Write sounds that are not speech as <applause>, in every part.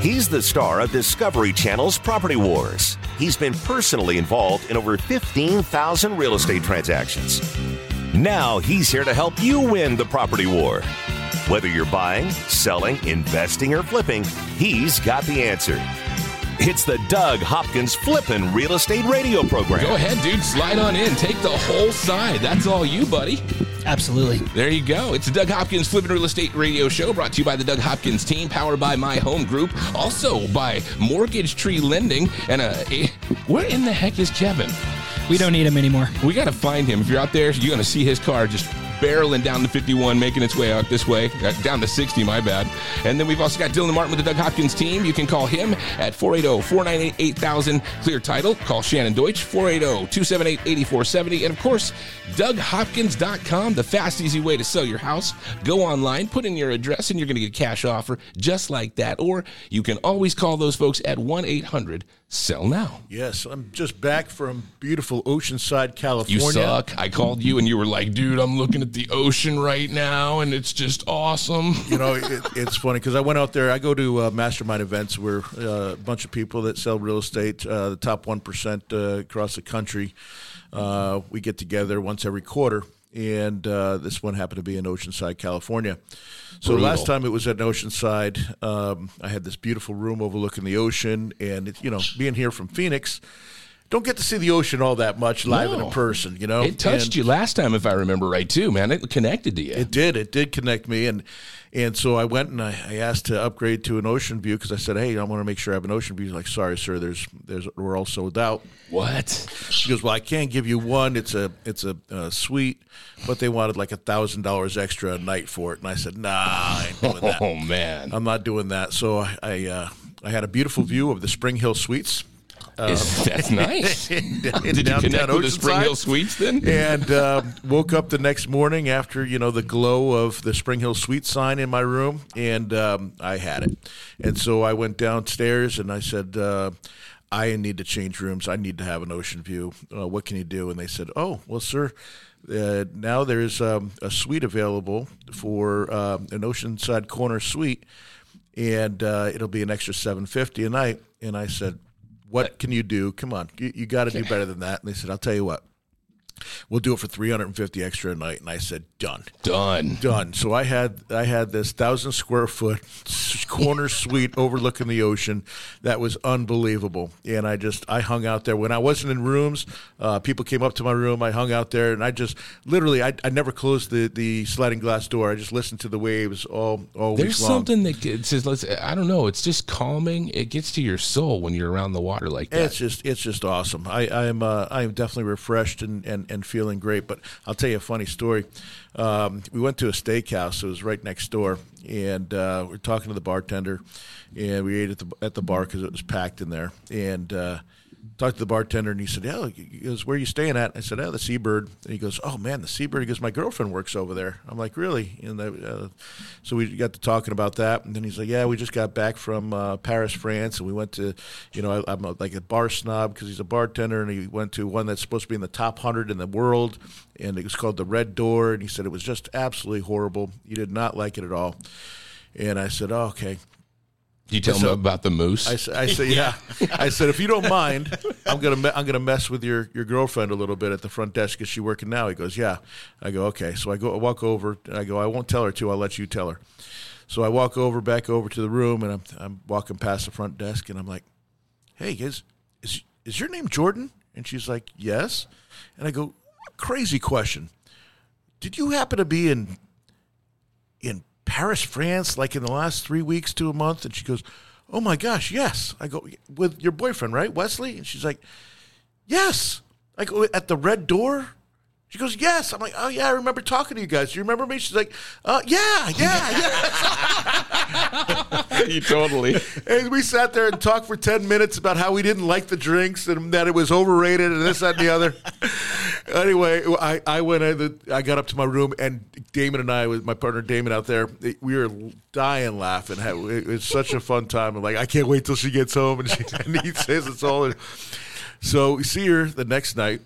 He's the star of Discovery Channel's Property Wars. He's been personally involved in over 15,000 real estate transactions. Now he's here to help you win the property war. Whether you're buying, selling, investing, or flipping, he's got the answer. It's the Doug Hopkins Flippin' Real Estate Radio Program. Go ahead, dude. Slide on in. Take the whole side. That's all you, buddy. Absolutely. There you go. It's the Doug Hopkins Flipping Real Estate Radio Show brought to you by the Doug Hopkins team, powered by My Home Group, also by Mortgage Tree Lending. And uh, eh, where in the heck is Kevin? We don't need him anymore. We got to find him. If you're out there, you're going to see his car just barreling down the 51, making its way out this way, uh, down to 60, my bad. And then we've also got Dylan Martin with the Doug Hopkins team. You can call him at 480 498 8000, clear title. Call Shannon Deutsch, 480 278 8470. And of course, DougHopkins.com, the fast, easy way to sell your house. Go online, put in your address, and you're going to get a cash offer just like that. Or you can always call those folks at 1 800 Sell Now. Yes, I'm just back from beautiful Oceanside, California. You suck. I called you and you were like, dude, I'm looking at the ocean right now and it's just awesome. You know, it, it's funny because I went out there. I go to uh, mastermind events where uh, a bunch of people that sell real estate, uh, the top 1% uh, across the country, uh, we get together once every quarter. And uh, this one happened to be in Oceanside, California. So Brutal. last time it was at Oceanside. Um, I had this beautiful room overlooking the ocean, and it, you know, being here from Phoenix, don't get to see the ocean all that much live No. in person. You know, It touched And- you last time, if I remember right, too, man. It connected to you. It did. It did connect me, and and so I went and I, I asked to upgrade to an ocean view because I said, "Hey, I want to make sure I have an ocean view." He's like, "Sorry, sir. There's there's we're all sold out." what? She goes, "Well, I can't give you one. It's a it's a, uh suite, but they wanted like a thousand dollars extra a night for it." And I said, "Nah, I ain't doing that. <laughs> Oh, man. I'm not doing that." So I I, uh, I had a beautiful view of the SpringHill Suites. Is- that's <laughs> nice. <laughs> in Did you connect with the SpringHill Suites then? and uh, woke up the next morning after you know the glow of the SpringHill Suite sign in my room, and um, I had it. And so I went downstairs and I said, uh, "I need to change rooms. I need to have an ocean view. Uh, what can you do?" And they said, "Oh, well, sir." Uh, now there's um, a suite available for um, an oceanside corner suite, and uh, it'll be an extra seven fifty a night. And I said, "What can you do? Come on, you, you got to do better than that." And they said, "I'll tell you what, we'll do it for three hundred and fifty extra a night." And I said, "Done." Done. done. So I had I had this thousand square foot corner <laughs> suite overlooking the ocean that was unbelievable, and I just I hung out there when I wasn't in rooms. Uh, people came up to my room. I hung out there, and I just literally I, I never closed the, the sliding glass door. I just listened to the waves all all There's something that gets, says, let's, I don't know, it's just calming. It gets to your soul when you're around the water like that. It's just it's just awesome. I I'm uh, I'm definitely refreshed and, and, and feeling great. But I'll tell you a funny story. Um, we went to a steakhouse. It was right next door, and uh, we are talking to the bartender, and we ate at the at the bar because it was packed in there. And uh, talked to the bartender, and he said, "Yeah." He goes, "Where are you staying at?" I said, "Oh, the Seabird." And he goes, "Oh man, the Seabird." He goes, "My girlfriend works over there." I'm like, "Really?" And uh, so we got to talking about that, and then he's like, "Yeah, we just got back from uh, Paris, France, and we went to, you know, I, I'm a, like a bar snob because he's a bartender, and he went to one that's supposed to be in the top hundred in the world, and it was called the Red Door, and he said it was just absolutely horrible. He did not like it at all." And I said, oh, "Okay." You tell so- them about the moose. I said, I <laughs> said, yeah. I said, if you don't mind, I'm gonna me- I'm gonna mess with your, your girlfriend a little bit at the front desk. Is she working now? He goes, yeah. I go, okay. So I go, I walk over, and I go, I won't tell her to. I'll let you tell her. So I walk over, back over to the room, and I'm I'm walking past the front desk, and I'm like, hey, is is is your name Jordan? And she's like, yes. And I go, crazy question. Did you happen to be in in Paris, France, like in the last three weeks to a month? And she goes, Oh my gosh, yes. I go, With your boyfriend, right, Wesley? And she's like, Yes. I go, At the Red Door? She goes, Yes. I'm like, Oh, yeah, I remember talking to you guys. Do you remember me? She's like, uh, Yeah, yeah, yeah. <laughs> you totally. And we sat there and talked for 10 minutes about how we didn't like the drinks and that it was overrated and this, that, and the other. anyway, I, I went in, I got up to my room and Damon and I, with my partner Damon out there, we were dying laughing. It was such a fun time. I'm like, I can't wait till she gets home and, she, <laughs> and he says it's all. So we see her the next night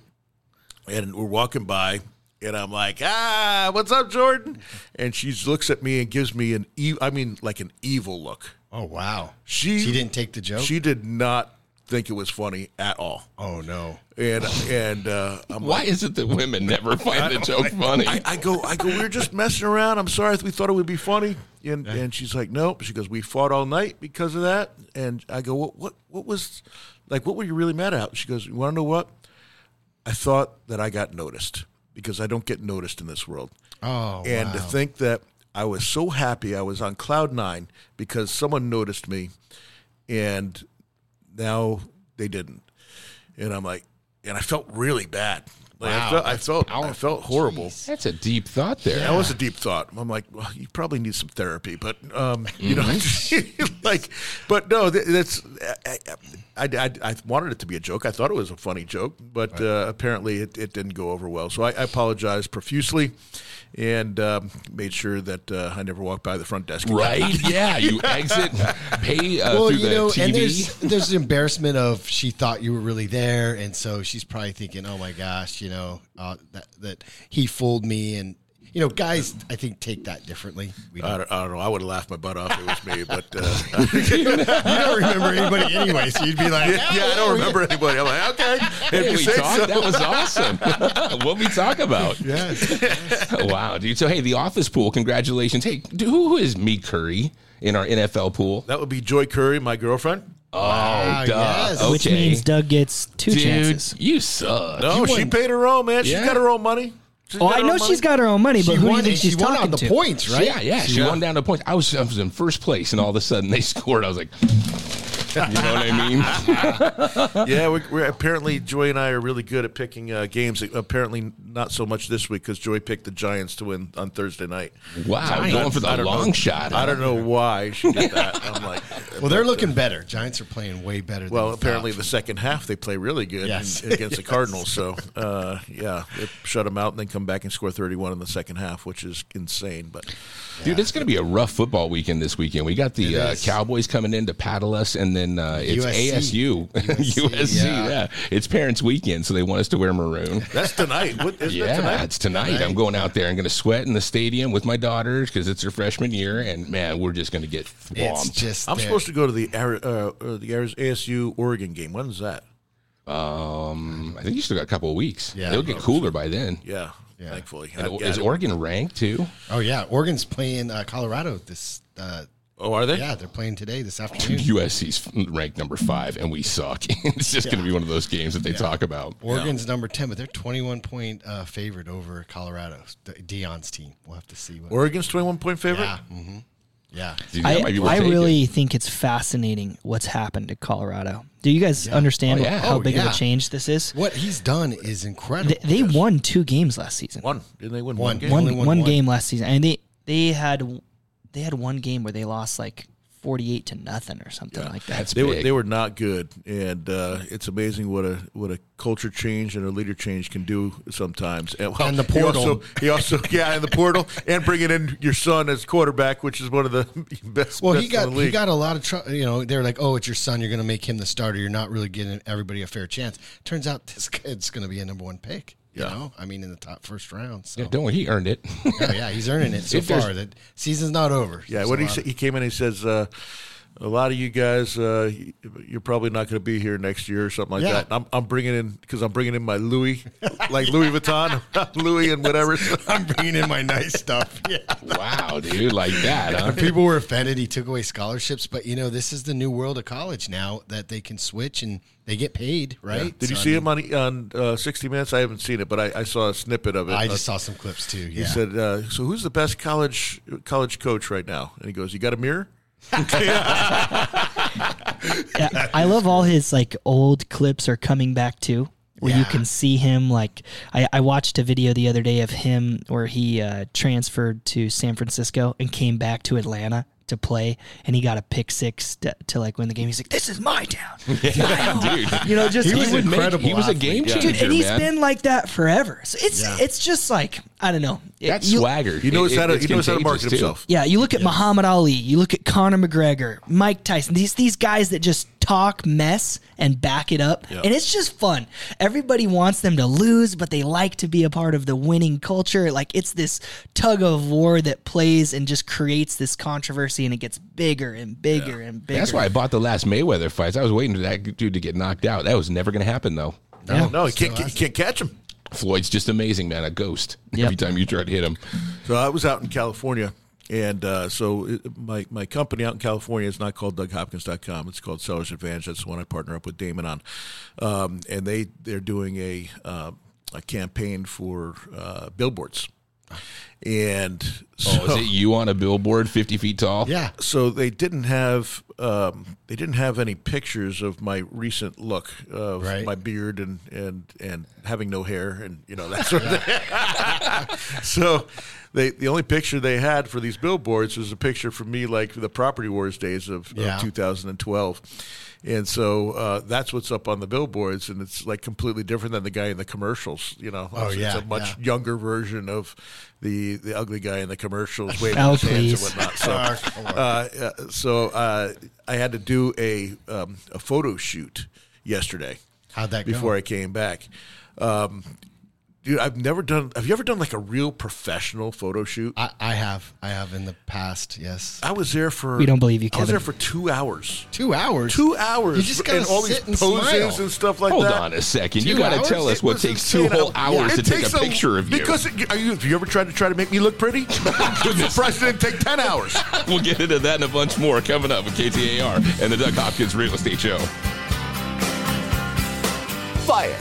and we're walking by and I'm like, ah, what's up, Jordan? And she looks at me and gives me an, e- I mean, like an evil look. Oh wow. She she didn't take the joke. She did not think it was funny at all. oh no. And and uh, I'm Why is it that women never <laughs> find the joke funny? I, I go, I go. We are just messing around. I'm sorry, we thought it would be funny. And and she's like, nope. She goes, we fought all night because of that. And I go, what what what was like? What were you really mad at? She goes, you want to know what? I thought that I got noticed because I don't get noticed in this world. Oh, and wow. to think that I was so happy, I was on cloud nine because someone noticed me, and now they didn't. And I'm like, and I felt really bad. Like I Wow, felt, I felt, I felt horrible. Jeez. That's a deep thought there. That was a deep thought. I'm like, well, you probably need some therapy, but um, you know, <laughs> like, but no, th- that's. I, I, I, I wanted it to be a joke. I thought it was a funny joke, but uh, apparently it, it didn't go over well. So I, I apologize profusely, and um, made sure that uh, I never walked by the front desk. again. Right? <laughs> Yeah, you exit, pay uh, well, through you the know, TV. and there's there's the embarrassment of she thought you were really there, and so she's probably thinking, "Oh my gosh, you know, uh, that that he fooled me." And you know, guys, I think take that differently. We I don't, don't, I don't know. I would have laughed my butt off if it was me, but uh, <laughs> you don't remember anybody anyway, so you'd be like, yeah, I don't remember anybody. I'm like, okay, if Hey, you we say talked. so. That was awesome. <laughs> what we talk about? Yes. Wow, dude. So hey, the office pool. Congratulations. Hey, dude, who is me Curry in our NFL pool? That would be Joy Curry, my girlfriend. Oh, duh. yes. Okay. Which means Doug gets two dude, chances. you suck. No, she paid her own, man. She's Yeah. got her own money. Oh, I know she's got her own money, but she who do you won, think she's she won talking on the points, right? Yeah, yeah. She won down to points. I was, I was in first place, and all of a sudden they <laughs> scored. I was like, you know what I mean? <laughs> Yeah, we're, we're apparently Joy and I are really good at picking uh, games. Apparently, not so much this week because Joy picked the Giants to win on Thursday night. Wow, going for the long know. shot. I don't know why she did <laughs> that. I'm like, Well, they're but, uh, looking better. Giants are playing way better. Well, we apparently thought. the second half they play really good Yes. in- against the <laughs> Cardinals. So, uh, yeah, they shut them out and then come back and score 31 in the second half, which is insane. But Dude, it's going to be a rough football weekend this weekend. We got the uh. Cowboys coming in to paddle us, and then uh, it's USC. ASU. USC, <laughs> USC, yeah. yeah. It's parents' weekend, so they want us to wear maroon. that's tonight. What, isn't it Yeah, tonight? it's tonight. I'm going out there I'm going to sweat in the stadium with my daughters because it's their freshman year, and man, we're just going to get it's swamped. just I'm they're- supposed to go to the Ari- uh, uh, the Ari- ASU Oregon game. When's that? Um, I think you still got a couple of weeks. Yeah. it'll get cooler by then. Yeah, Yeah. thankfully. Is yeah. Oregon ranked too? Oh yeah, Oregon's playing uh, Colorado this. Uh, Oh, are they? yeah, they're playing today this <laughs> afternoon. USC's ranked number five, and we suck. <laughs> it's just going to be one of those games that they talk about. Oregon's number ten, but they're twenty-one point uh, favorite over Colorado. Deion's team. We'll have to see. What, Oregon's 21 point favorite? yeah, hmm yeah. Dude, I, might be worth I really think it's fascinating what's happened to Colorado. Do you guys understand Oh, yeah. how Oh, big of a change this is? What he's done is incredible. They, they won two games last season. One. Didn't they win One. one, game? One only won one one. game last season, and they they had they had one game where they lost like forty eight to nothing or something like that. That's They were they were not good, and uh, it's amazing what a what a culture change and a leader change can do sometimes. And, well, And the he portal. also, he also <laughs> yeah, and the portal, and bringing in your son as quarterback, which is one of the <laughs> best. Well, best he got in the he got a lot of trouble. You know, they're like, "Oh, it's your son. You're going to make him the starter. You're not really giving everybody a fair chance." Turns out this kid's going to be a number one pick. You Yeah. know, I mean, in the top first round. So Yeah, don't worry, he earned it. yeah, yeah, he's earning it <laughs> so If far. That season's not over. Yeah, There's what a he lot say, he came in. and He says, uh, "A lot of you guys, uh, you're probably not going to be here next year or something like Yeah. that." I'm, I'm bringing in because I'm bringing in my Louis, like Louis Vuitton, <laughs> Louis and whatever. <laughs> I'm bringing in my nice stuff. <laughs> Yeah. wow, dude, like that, huh? People were offended he took away scholarships, but you know this is the new world of college now that they can switch and they get paid, right? Did you So, I see mean, him on on uh, 60 Minutes? I haven't seen it, but I, I saw a snippet of it. I Uh, just saw some clips too. He said, uh, "So who's the best college college coach right now?" And he goes, "You got a mirror?" Yeah, I love all his like old clips are coming back too, where you can see him. Like I, I watched a video the other day of him where he uh, transferred to San Francisco and came back to Atlanta to play, and he got a pick six to, to like win the game. He's like, "This is my town." <laughs> <laughs> dude. You know, just He was would make- incredible He was a game changer, Dude, and he's man. been like that forever. So it's Yeah. it's just like I don't know. It- That's you- swagger. He knows It- how to it's he knows how to market too. himself. Yeah, you look at Muhammad Ali, you look at Conor McGregor, Mike Tyson. These these guys that just talk mess and back it up. Yep. And it's just fun. Everybody wants them to lose, but they like to be a part of the winning culture. Like it's this tug of war that plays and just creates this controversy and it gets bigger and bigger and bigger. That's why I bought the last Mayweather fights. I was waiting for that dude to get knocked out. That was never going to happen, though. Yeah. No, you can't, you can't catch him. Floyd's just amazing, man. A ghost. Yep. Every time you try to hit him. So I was out in California, and uh, so it, my my company out in California is not called DougHopkins.com. It's called Sellers Advantage. That's the one I partner up with Damon on, um, and they they're doing a uh, a campaign for uh, billboards, and so, Oh, is it you on a billboard 50 feet tall? Yeah. so they didn't have um, they didn't have any pictures of my recent look of Right. my beard and and and having no hair and you know that sort of thing. <laughs> so they the only picture they had for these billboards was a picture from me like the property wars days of, Yeah. of 2012 and so uh, that's what's up on the billboards and it's like completely different than the guy in the commercials you know Oh, it's, yeah, it's a much yeah. younger version of the the ugly guy in the commercials <laughs> waving Oh, his hands please. and whatnot so come on. uh, uh, so uh, I had to do a um, a photo shoot yesterday. How'd that go? before I came back? Um, dude, I've never done. Have you ever done like a real professional photo shoot? I, I have. I have in the past. Yes. I was there for. We don't believe you, can. I was Kevin. there for two hours. Two hours. Two hours. You just gotta and all sit these and poses smile. and stuff like Hold that. Hold on a second. You got to hours? tell us It what takes two whole I- hours it to take takes a picture of you. Because it, are you, have you ever tried to try to make me look pretty? I'm surprised it didn't take ten hours. <laughs> we'll get into that and a bunch more coming up with KTAR and the Doug Hopkins Real Estate Show. Buy it,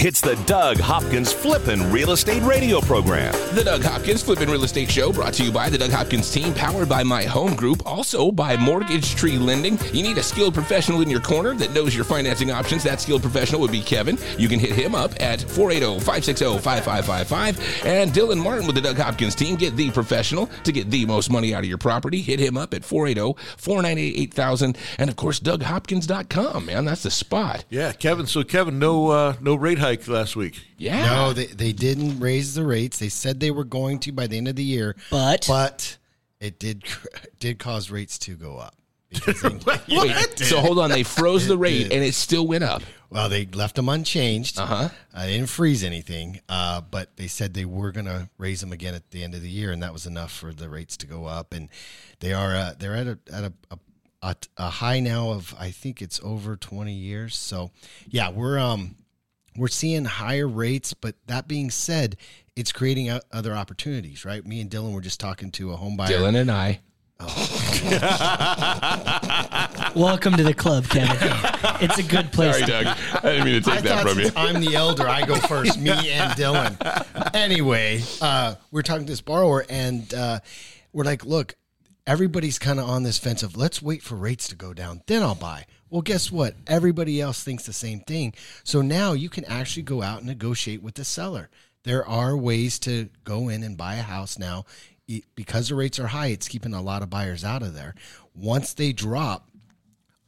It's the Doug Hopkins Flippin' Real Estate Radio Program. The Doug Hopkins Flippin' Real Estate Show brought to you by the Doug Hopkins team, powered by My Home Group, also by Mortgage Tree Lending. You need a skilled professional in your corner that knows your financing options. That skilled professional would be Kevin. You can hit him up at 480-560-5555. And Dylan Martin with the Doug Hopkins team. Get the professional to get the most money out of your property. Hit him up at 480-498-8000. And of course, DougHopkins.com, man. That's the spot. Yeah, Kevin. So Kevin, no uh, no rate hike last week. Yeah. No, they, they didn't raise the rates. They said they were going to by the end of the year, But but it did did cause rates to go up. because they- <laughs> Wait, so hold on. They froze the rate and it still went up. well, they left them unchanged. Uh-huh. I didn't freeze anything, uh, but they said they were going to raise them again at the end of the year, and that was enough for the rates to go up. And they are uh, they're at a at a, a at a high now of I think it's over twenty years. So yeah, we're um we're seeing higher rates, but that being said, it's creating other opportunities, right? Me and Dylan were just talking to a home buyer. Dylan and I. <laughs> Welcome to the club, Kevin. It's a good place. Sorry, to Doug. I didn't mean to I take that from you. I'm the elder, I go first. Me <laughs> and Dylan. Anyway, uh, we're talking to this borrower, and uh, we're like, "Look, everybody's kind of on this fence of let's wait for rates to go down, then I'll buy." Well, guess what? Everybody else thinks the same thing. So now you can actually go out and negotiate with the seller. There are ways to go in and buy a house now. Because the rates are high, it's keeping a lot of buyers out of there. Once they drop,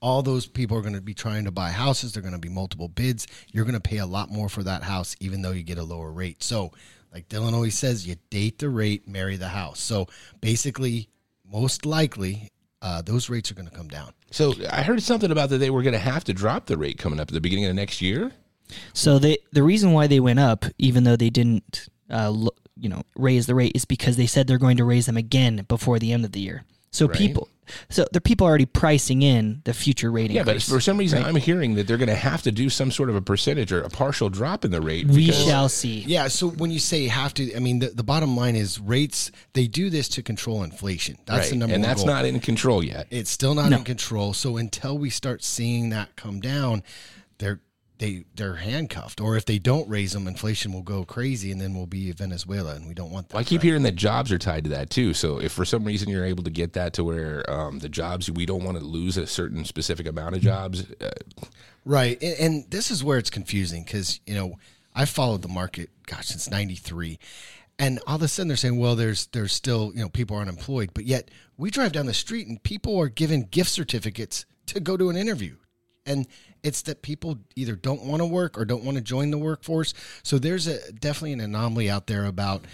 all those people are going to be trying to buy houses. They're going to be multiple bids. You're going to pay a lot more for that house, even though you get a lower rate. So, like Dylan always says, you date the rate, marry the house. So, basically, most likely, uh, those rates are going to come down. So I heard something about that they were going to have to drop the rate coming up at the beginning of the next year. So they the reason why they went up, even though they didn't, uh, lo- you know, raise the rate, is because they said they're going to raise them again before the end of the year. So Right. people, so the people are already pricing in the future rate Yeah, but for some reason I'm hearing that they're going to have to do some sort of a percentage or a partial drop in the rate. we because- shall see. Yeah. So, when you say have to, I mean, the, the bottom line is rates, they do this to control inflation. That's right, the number and one that's goal. not in control yet. it's still not No. in control. So until we start seeing that come down, they're they they're handcuffed. Or if they don't raise them, inflation will go crazy, and then we'll be Venezuela, and we don't want that. Well, I keep right? hearing that jobs are tied to that too. So if for some reason you're able to get that to where um, the jobs we don't want to lose a certain specific amount of jobs, uh, Right. And, and this is where it's confusing because, you know, I followed the market, gosh, since 93. And all of a sudden they're saying, well, there's there's still, you know, people are unemployed. But yet we drive down the street and people are given gift certificates to go to an interview. And it's that people either don't want to work or don't want to join the workforce. So there's a definitely an anomaly out there about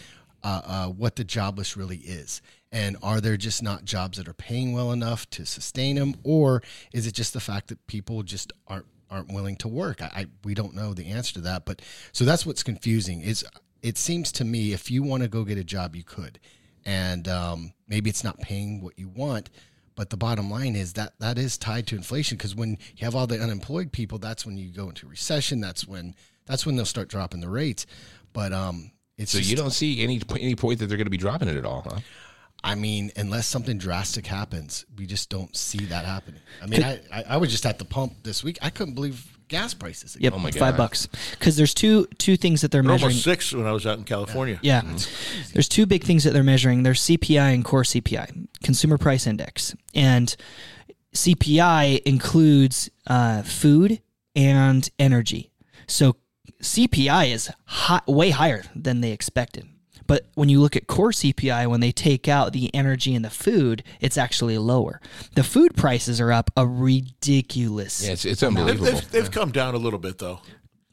uh, uh, what the jobless really is. And are there just not jobs that are paying well enough to sustain them, or is it just the fact that people just aren't aren't willing to work? I, I we don't know the answer to that, but so that's what's confusing. Is it seems to me if you want to go get a job, you could, and um, maybe it's not paying what you want. But the bottom line is that that is tied to inflation because when you have all the unemployed people, that's when you go into recession. That's when that's when they'll start dropping the rates. But um, it's so just, you don't see any any point that they're going to be dropping it at all, huh? I mean, unless something drastic happens, we just don't see that happening. I mean, I, I, I was just at the pump this week. I couldn't believe gas prices. Yep, Oh my five God. bucks. Because there's two two things that they're They're measuring. almost six when I was out in California. Yeah. There's two big things that they're measuring. There's CPI and core CPI, consumer price index. And CPI includes uh, food and energy. So CPI is hi- way higher than they expected. But when you look at core CPI, when they take out the energy and the food, it's actually lower. The food prices are up a ridiculous. Yeah, it's, it's They've, unbelievable. they've, they've come down a little bit though.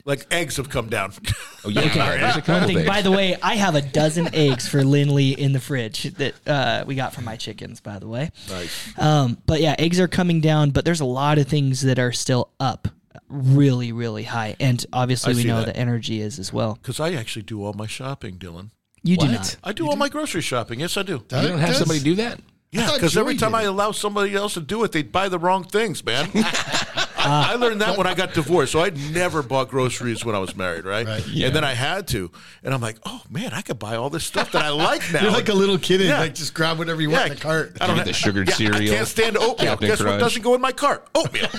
Like eggs have come down. Oh yeah, <laughs> there's a couple One thing, by the way, I have a dozen eggs for Lindley in the fridge that uh, we got from my chickens. By the way, nice. um, but yeah, eggs are coming down, but there's a lot of things that are still up, really, really high, and obviously I we know that. the energy is as well. Because I actually do all my shopping, Dylan. You do not. I do all my grocery shopping. Yes, I do. you don't have somebody do that. Yeah, because every time did I allow somebody else to do it, they buy the wrong things, man. <laughs> I, ah. I learned that when I got divorced. So I never bought groceries when I was married, right? Right. And then I had to, and I'm like, oh man, I could buy all this stuff that I <laughs> like now. You're like a little kid and Yeah. like just grab whatever you Yeah, want in the cart. I don't Get the have- sugared yeah, cereal. I can't stand oatmeal. Captain Guess what doesn't go in my cart? Oatmeal. <laughs>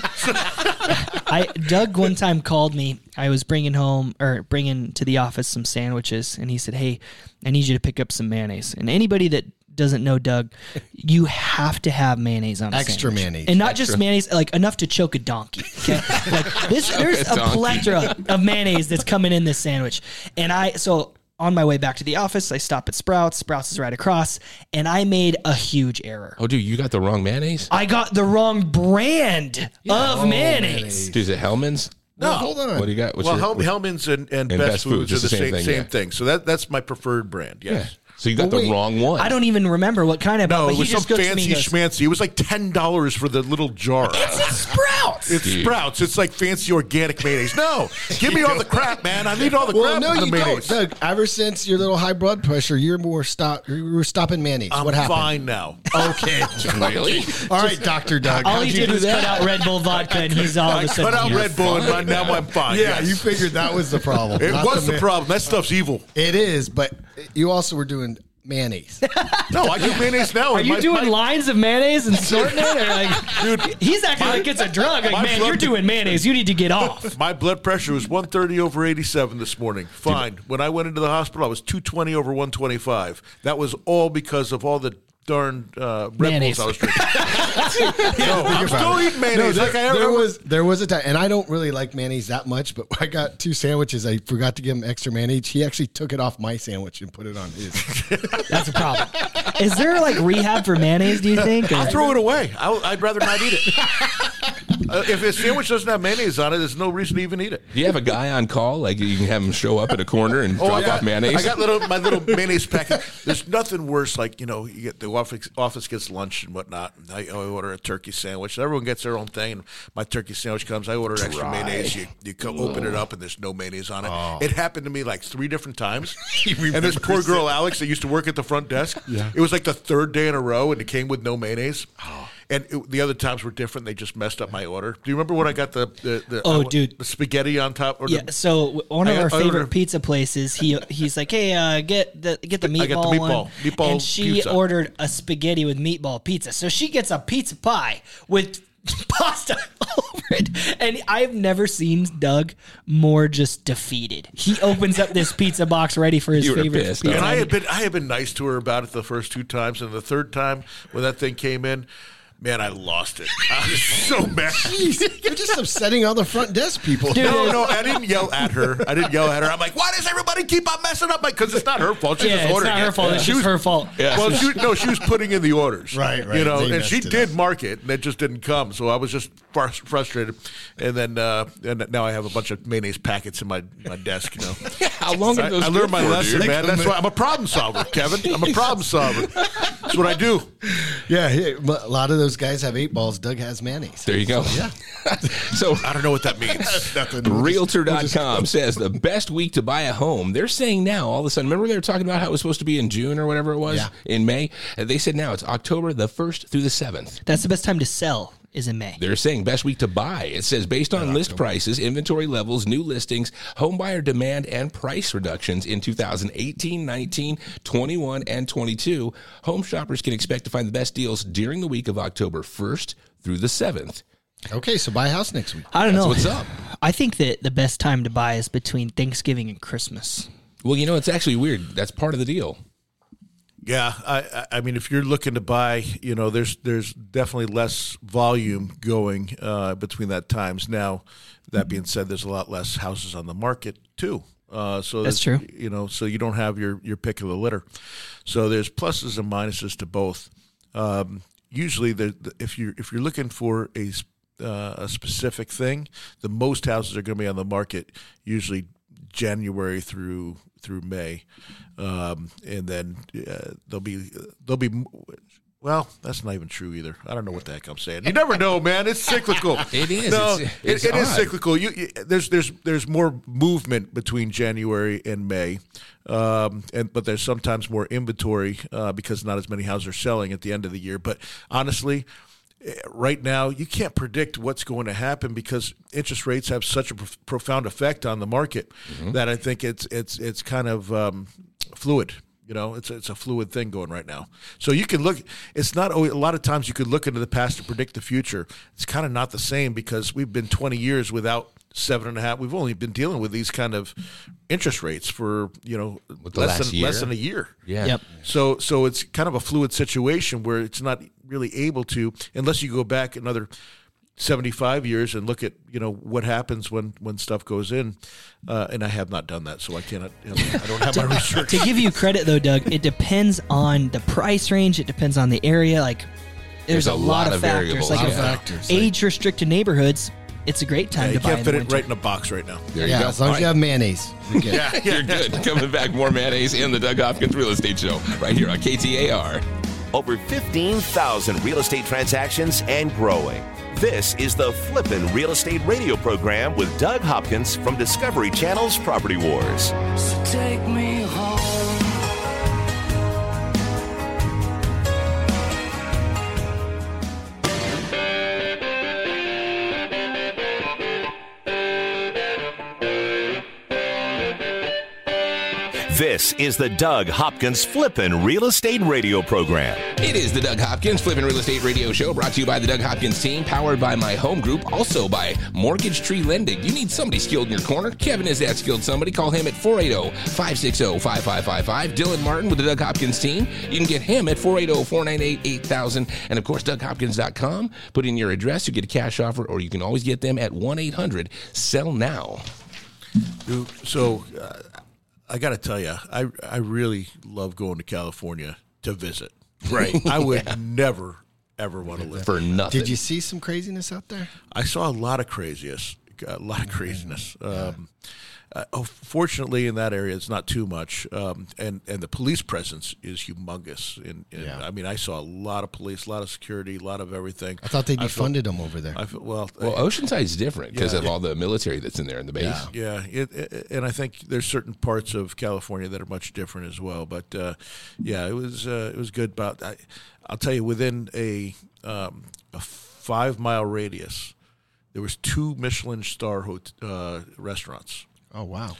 I Doug one time called me. I was bringing home or bringing to the office some sandwiches, and he said, "Hey, I need you to pick up some mayonnaise." And anybody that doesn't know Doug, <laughs> you have to have mayonnaise on a Extra sandwich. mayonnaise. and not just mayonnaise, like enough to choke a donkey. Okay, <laughs> like this, there's a donkey. plethora of mayonnaise that's coming in this sandwich, and I so. On my way back to the office, I stop at Sprouts. Sprouts is right across, and I made a huge error. Oh, dude, you got the wrong mayonnaise. I got the wrong brand of mayonnaise. Dude, is it Hellmann's? No, hold on. What do you got? What's well, your- Hel- Hellmann's and, and, And Best, Best Foods, Foods, are the the same, same same, thing, thing. So that that's my preferred brand. Yes. So you got Well, the wait. wrong one. I don't even remember what kind of. No, but it was some just goes to me fancy goes, schmancy. It was like ten dollars for the little jar. It's Sprouts. It's Dude. Sprouts. It's like fancy organic mayonnaise. No, <laughs> give me all the crap, man. I need all the Well, crap. no, in the you mayonnaise. don't, Doug. Ever since your little high blood pressure, you're more stop. You were stopping mayonnaise. I'm what happened? fine now. <laughs> Okay. <laughs> Really? All right, Doctor Doug. All how'd he you did do was that? cut out Red Bull vodka, and he's all of I a sudden. cut out. Red Bull, and my- now I'm fine. Yeah, Yes. you figured that was the problem. It was the ma- problem. That stuff's evil. It is, but you also were doing mayonnaise. <laughs> No, I do mayonnaise now. Are you my- doing my- lines of mayonnaise and sorting it, or like, <laughs> Dude, he's acting like it's a drug? Like, man, you're doing mayonnaise. You need to get off. <laughs> My blood pressure was 130 over 87 this morning. Fine. When I went into the hospital, I was 220 over 125. That was all because of all the darn uh, Red Mayonnaise. Bulls I was drinking. <laughs> no, I'm still eating No, mayonnaise. there, like I there was there was a time, and I don't really like mayonnaise that much. But I got two sandwiches. I forgot to give him extra mayonnaise. He actually took it off my sandwich and put it on his. <laughs> That's a problem. Is there like rehab for mayonnaise? Do you think? or- I'll throw it away. I'll, I'd rather not eat it. <laughs> uh, if a sandwich doesn't have mayonnaise on it, there's no reason to even eat it. Do you have a guy on call? Like you can have him show up at a corner and <laughs> Oh, drop got, off mayonnaise? I got little my little mayonnaise packet. There's nothing worse. Like you know, you get the office, office gets lunch and whatnot. And I, I order a turkey sandwich. Everyone gets their own thing. And my turkey sandwich comes. I order extra mayonnaise. You you co- open it up and there's no mayonnaise on it. Oh. It happened to me like three different times. <laughs> and this poor girl Alex that used to work at the front desk. Yeah. It was like the third day in a row, and it came with no mayonnaise. Oh. And it, the other times were different. They just messed up my order. Do you remember when I got the the, the Oh, I- dude. the spaghetti on top? Or Yeah, the, so one of I- our I favorite ordered- pizza places, he he's like, "Hey, uh, get the get the meatball, I got the meatball- one." meatball and she pizza. ordered a spaghetti with meatball pizza. So she gets a pizza pie with <laughs> pasta all over it, and I've never seen Doug more just defeated. He opens up this pizza box ready for his You favorite pissed, pizza. And I had been I had been nice to her about it the first two times, and the third time when that thing came in, man, I lost it. <laughs> I was so mad. <laughs> You're just upsetting all the front desk people. No, no, I didn't yell at her. I didn't yell at her. I'm like, why does everybody keep on messing up? Because it's not her fault. She yeah, just it's ordered not her it. fault. It's She just was- her fault. Well, she, no, she was putting in the orders, <laughs> Right, right. You know, They and she did up. mark it, and it just didn't come. So I was just fr- frustrated, and then uh, and now I have a bunch of mayonnaise packets in my, my desk. You know, How long I, have those I good learned my for, lesson, dude? man. That's why I'm a problem solver, Kevin. I'm a problem solver. That's what I do. Yeah, a lot of those guys have eight balls. Doug has mayonnaise. There you go. Yeah. <laughs> so I don't know what that means. <laughs> Realtor.com says the best week to buy a home. They're saying now, all of a sudden, remember they were talking about how it was supposed to be in June or whatever it was Yeah. in May? And they said now it's October the 1st through the 7th. That's the best time to sell is in May. They're saying best week to buy. It says based on list prices, inventory levels, new listings, home buyer demand, and price reductions in 2018, 19, 21, and 22, home shoppers can expect to find the best deals during the week of October 1st through the 7th. Okay, so buy a house next week. I don't That's know. what's up. I think that the best time to buy is between Thanksgiving and Christmas. Well, you know, it's actually weird. That's part of the deal. Yeah, I, I- mean, if you're looking to buy, you know, there's there's definitely less volume going uh, between that times. Now, that being said, there's a lot less houses on the market too. Uh, so That's true. You know, so you don't have your your pick of the litter. So there's pluses and minuses to both. Um, usually, the, the, if you if you're looking for a uh, a specific thing, the most houses are going to be on the market usually January through through May, um, and then uh, they'll be they'll be. Well, that's not even true either. I don't know what the heck I'm saying. You never know, man. It's cyclical. <laughs> It is. No, It's- it- it's it is odd. cyclical. You, you, there's there's there's more movement between January and May, um, and but there's sometimes more inventory uh, because not as many houses are selling at the end of the year. But honestly, eh, right now you can't predict what's going to happen because interest rates have such a prof- profound effect on the market Mm-hmm. that I think it's it's it's kind of um, fluid. You know, it's it's a fluid thing going right now. So you can look. It's not always, a lot of times you could look into the past to predict the future. It's kind of not the same because we've been 20 years without seven and a half. We've only been dealing with these kind of interest rates for you know less than year? less than a year. Yeah. Yep. So so it's kind of a fluid situation where it's not really able to unless you go back another 75 years and look at you know what happens when when stuff goes in uh, and I have not done that so I cannot I don't have my <laughs> research to give you credit though, Doug, it depends on the price range. It depends on the area. Like, there's, There's a, lot, of factors. Like, yeah. Factors, age restricted neighborhoods, it's a great time Yeah, you to buy can't in fit the it winter. right in a box right now. There yeah, you go. as long as you have mayonnaise. <laughs> You're good. right. You're good. Coming back, more mayonnaise and the Doug Hopkins Real Estate Show right here on KTAR. Over 15,000 real estate transactions and growing. This is the Flippin' Real Estate Radio program with Doug Hopkins from Discovery Channel's Property Wars. So This is the Doug Hopkins Flippin' Real Estate Radio program. It is the Doug Hopkins Flipping Real Estate Radio Show brought to you by the Doug Hopkins team, powered by my home group, also by Mortgage Tree Lending. You need somebody skilled in your corner. Kevin is that skilled somebody. Call him at 480 560 5555. Dylan Martin with the Doug Hopkins team. You can get him at 480 498 8000. And of course, DougHopkins.com. Put in your address, you get a cash offer, or you can always get them at 1 800 Sell Now. So uh, I got to tell you, I I really love going to California to visit. Right. <laughs> I would <laughs> never ever want to live. For nothing. Did you see some craziness out there? I saw a lot of craziness, a lot of craziness. Um, uh, oh, fortunately, in that area, it's not too much, um, and and the police presence is humongous. And, and Yeah. I mean, I saw a lot of police, a lot of security, a lot of everything. I thought they I felt- defunded them over there. I feel, well, Well, is different because Yeah. of all the military that's in there in the base. Yeah, it, it, and I think there's certain parts of California that are much different as well. But uh, yeah, it was uh, it was good. But I, I'll tell you, within a um, a five mile radius, there was two Michelin star hot- uh, restaurants, oh wow.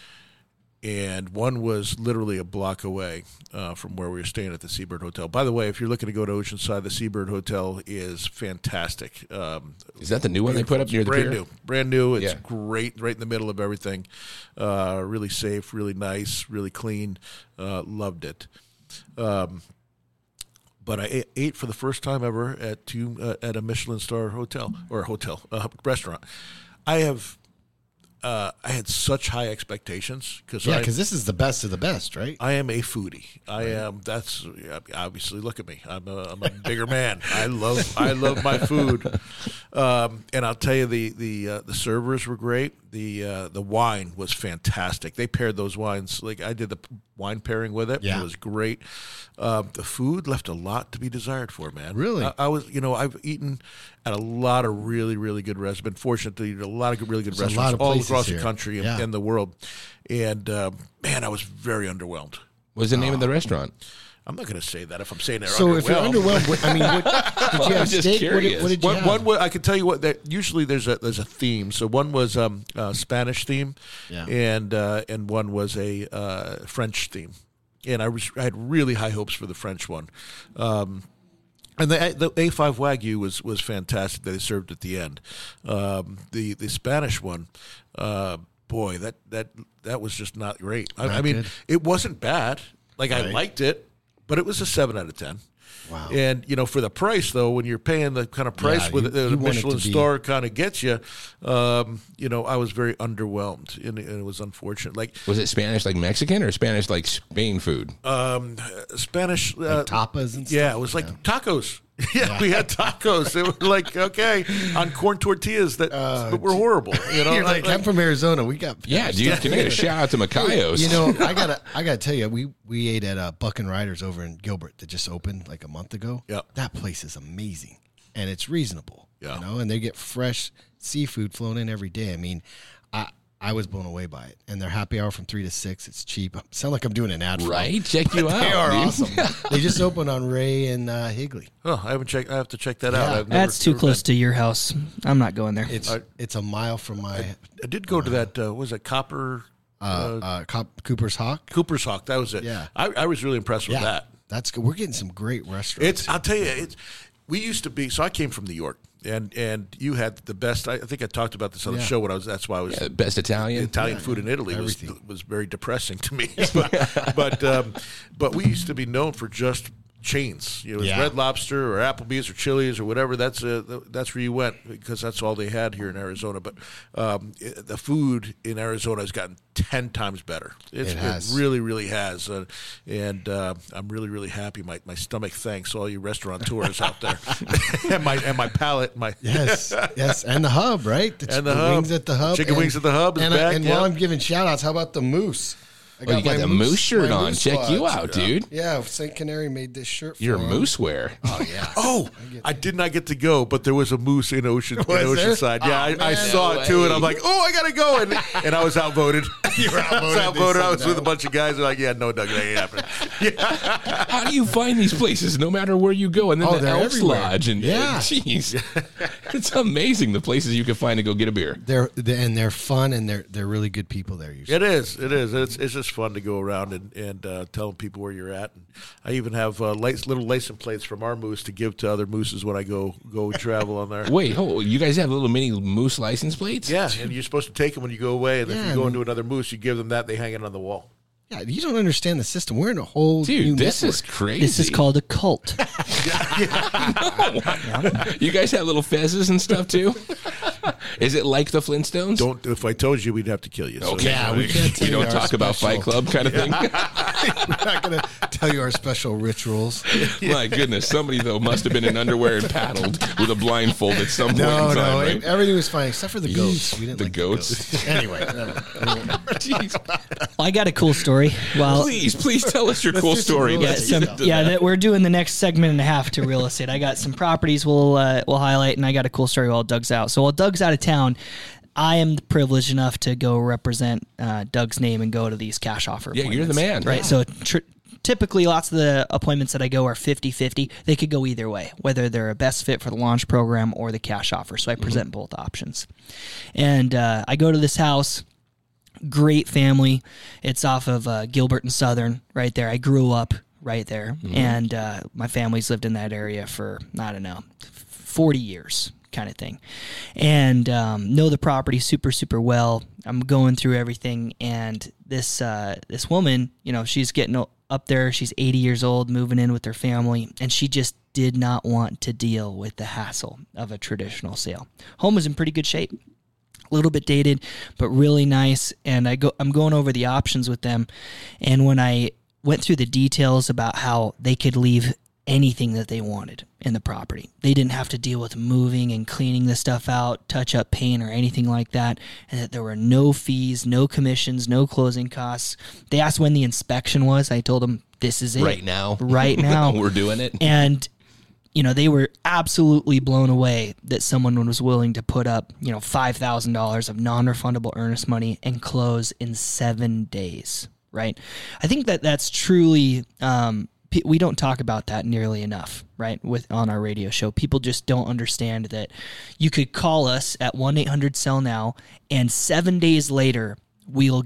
and one was literally a block away uh, from where we were staying at the Seabird Hotel. By the way, if you're looking to go to Oceanside, the Seabird Hotel is fantastic. Um, Is that the new one they put up near the brand pier? new, brand new. It's Yeah. great, right in the middle of everything. Uh, really safe, really nice, really clean. Uh, loved it. Um, but I ate, ate for the first time ever at two uh, at a Michelin star hotel or hotel uh, restaurant. I have. Uh, I had such high expectations because Yeah, because this is the best of the best, right? I am a foodie. I am. That's obviously. Look at me. I'm a, I'm a bigger man. I love. I love my food. <laughs> Um, and I'll tell you, the the uh, the servers were great. The uh, the wine was fantastic. They paired those wines like I did the wine pairing with it. Yeah. It was great. Um, the food left a lot to be desired for, man. Really? I, I was. You know, I've eaten at a lot of really really good restaurants. Been fortunate to eat a lot of good, really good There's restaurants all across here. the country and, Yeah. and the world. And um, man, I was very underwhelmed. What's the name of the restaurant? I'm not going to say that if I'm saying they're So underwhelmed. if you're underwhelmed, what- I mean, what, <laughs> did you have steak? What did, curious. what did you one, have? one wa- I can tell you what that usually there's a there's a theme. So one was um, uh, Spanish theme, Yeah. and uh, and one was a uh, French theme. And I was I had really high hopes for the French one. Um, and the the A5 Wagyu was was fantastic that they served at the end. Um, the the Spanish one, uh, boy, that that that was just not great. I, I mean, good. it wasn't bad. Like I liked it, but it was a seven out of ten. Wow. And you know, for the price though, when you're paying the kind of price Yeah, with the Michelin star kind of gets you, um, you know, I was very underwhelmed, and, and it was unfortunate. Like Was it Spanish like Mexican or Spanish like Spain food? um, Spanish uh, tapas and stuff? Yeah, it was like tacos. <laughs> Yeah, we had tacos. They were like okay on corn tortillas that that were horrible. You know, Uh, You're like, I'm from Arizona. We got Yeah, dude. Can I get a shout out to <laughs> Macayo's? You know, I gotta, <laughs> I gotta tell you, we we ate at uh, Buck and Riders over in Gilbert that just opened like a month ago. Yeah. that place is amazing, and it's reasonable. Yeah. you know, and they get fresh seafood flown in every day. I mean, I I was blown away by it, and their happy hour from three to six. It's cheap. <laughs> sound like I'm doing an ad, for them. right? Check you out. They are dude. awesome. <laughs> they just opened on Ray and uh, Higley. oh, I haven't checked. I have to check that out. Yeah. I've never- That's too never close been. to your house. I'm not going there. It's it's a mile from my I did go to that. Uh, was it Copper uh, uh, Cop, Cooper's Hawk. Cooper's Hawk? That was it. Yeah. I, I was really impressed with Yeah, that. that's good. We're getting some great restaurants. It's. I'll tell you. It's. We used to be. So I came from New York, and and you had the best. I think I talked about this on the Yeah. show when I was. That's why I was. Yeah, best Italian. Italian food in Italy was everything. was very depressing to me, <laughs> <laughs> but but, um, but we used to be known for just chains. You know, it was Yeah. Red Lobster or Applebee's or Chili's or whatever. That's uh, th- that's where you went because that's all they had here in Arizona. But um, i the food in Arizona has gotten ten times better. It's, It has. really, really has, uh, and uh, I'm really, really happy. My my stomach thanks all you restaurateurs out there, <laughs> and my and my palate, my <laughs> Yes, yes, and the hub, right? The And the wings at the hub. Chicken wings at the hub is and, back, and while I'm giving shout outs, how about the moose? I Oh, you got the moose shirt on. moose Check you watch. out, dude. Yeah, St. Canary made this shirt. For You're him. moose wear. Oh yeah. <laughs> Oh, I did not get to go, but there was a moose in Ocean in Was there? Oceanside. Yeah, Oh, I, I saw No it too, and. I'm like, oh, I gotta go, and, and I was outvoted. <laughs> <laughs> You were I was outvoted. I said was with a bunch of guys. They're like, yeah, no, Doug, that ain't happening. How do you find these places no matter where you go? And then Oh, the they're Elks everywhere. Lodge and Yeah. jeez, it's amazing the places you can find to go get a beer. They're, they and they're fun and they're they're really good people there usually. It is. It is. It's, it's just fun to go around and, and uh, telling people where you're at. And I even have uh, lights, little license plates from our moose to give to other mooses when I go go travel on there. <laughs> Wait, oh, you guys have little mini moose license plates? Yeah, and you're supposed to take them when you go away, and if you go into another moose, you give them that. They hang it on the wall. Yeah, you don't understand the system. We're in a whole new Dude, this network. is crazy. This is called a cult. <laughs> You guys have little fezzes and stuff too? <laughs> <laughs> is it like the Flintstones? Don't. If I told you, we'd have to kill you. So Okay, Yeah, we can't tell we you don't our talk about special- Fight Club kind of thing. <laughs> <laughs> We're not going to tell you our special rituals. My goodness, somebody though must have been in underwear and paddled with a blindfold at some point No, in time, no, right? everything was fine except for the goats. We didn't The like goats. The goats. anyway, never mind. Jeez. I got a cool story. Well, Please, please tell us your cool do some story. real yeah, Let's some, get into yeah, that. that we're doing the next segment and a half to real estate. I got some properties we'll uh, we'll highlight, and I got a cool story while Doug's out. So while Doug's out of town, I am privileged enough to go represent uh, Doug's name and go to these cash offer. Yeah, you're the man. right? So. Tr- Typically, lots of the appointments that I go are 50 50. They could go either way, whether they're a best fit for the launch program or the cash offer. So I present both options. And uh, I go to this house great family. It's off of uh, Gilbert and Southern, right there. I grew up right there, and uh, my family's lived in that area for I don't know, forty years, kind of thing, and um, know the property super super well. I'm going through everything, and this uh, this woman, you know, she's getting up there. She's 80 years old, moving in with her family, and she just did not want to deal with the hassle of a traditional sale. Home was in pretty good shape a little bit dated, but really nice. And I go, I'm going over the options with them, and when I went through the details about how they could leave anything that they wanted in the property, they didn't have to deal with moving and cleaning the stuff out, touch up paint or anything like that, and that there were no fees, no commissions, no closing costs. They asked when the inspection was. I told them this is it Right now. right <laughs> now. We're doing it. and you know they were absolutely blown away that someone was willing to put up you know five thousand dollars of non-refundable earnest money and close in seven days right i think that that's truly um, we don't talk about that nearly enough right with on our radio show people just don't understand that you could call us at 1-800 sell now and seven days later we'll